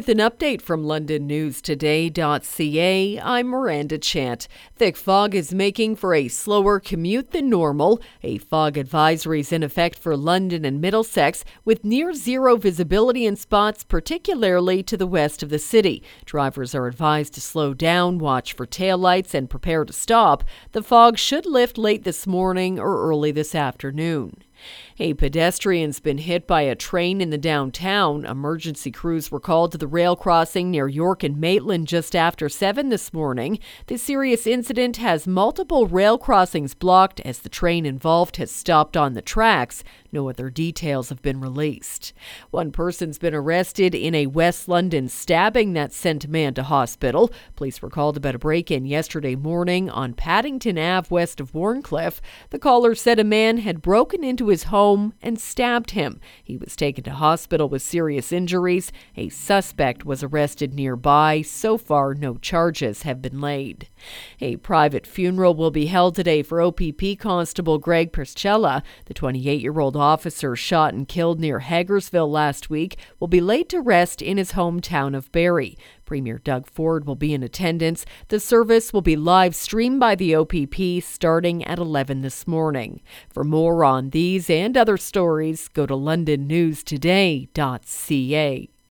with an update from LondonNewsToday.ca, I'm Miranda Chant. Thick fog is making for a slower commute than normal. A fog advisory is in effect for London and Middlesex, with near zero visibility in spots, particularly to the west of the city. Drivers are advised to slow down, watch for taillights, and prepare to stop. The fog should lift late this morning or early this afternoon. A pedestrian's been hit by a train in the downtown. Emergency crews were called to the rail crossing near York and Maitland just after 7 this morning. The serious incident has multiple rail crossings blocked as the train involved has stopped on the tracks. No other details have been released. One person's been arrested in a West London stabbing that sent a man to hospital. Police were called about a break in yesterday morning on Paddington Ave west of Wharncliffe. The caller said a man had broken into his home home and stabbed him. He was taken to hospital with serious injuries. A suspect was arrested nearby. So far, no charges have been laid. A private funeral will be held today for OPP Constable Greg Pierzchala. The 28 year old officer shot and killed near Hagersville last week will be laid to rest in his hometown of Barrie. Premier Doug Ford will be in attendance. The service will be live streamed by the OPP starting at 11 this morning. For more on these and other stories, go to londonnewstoday.ca.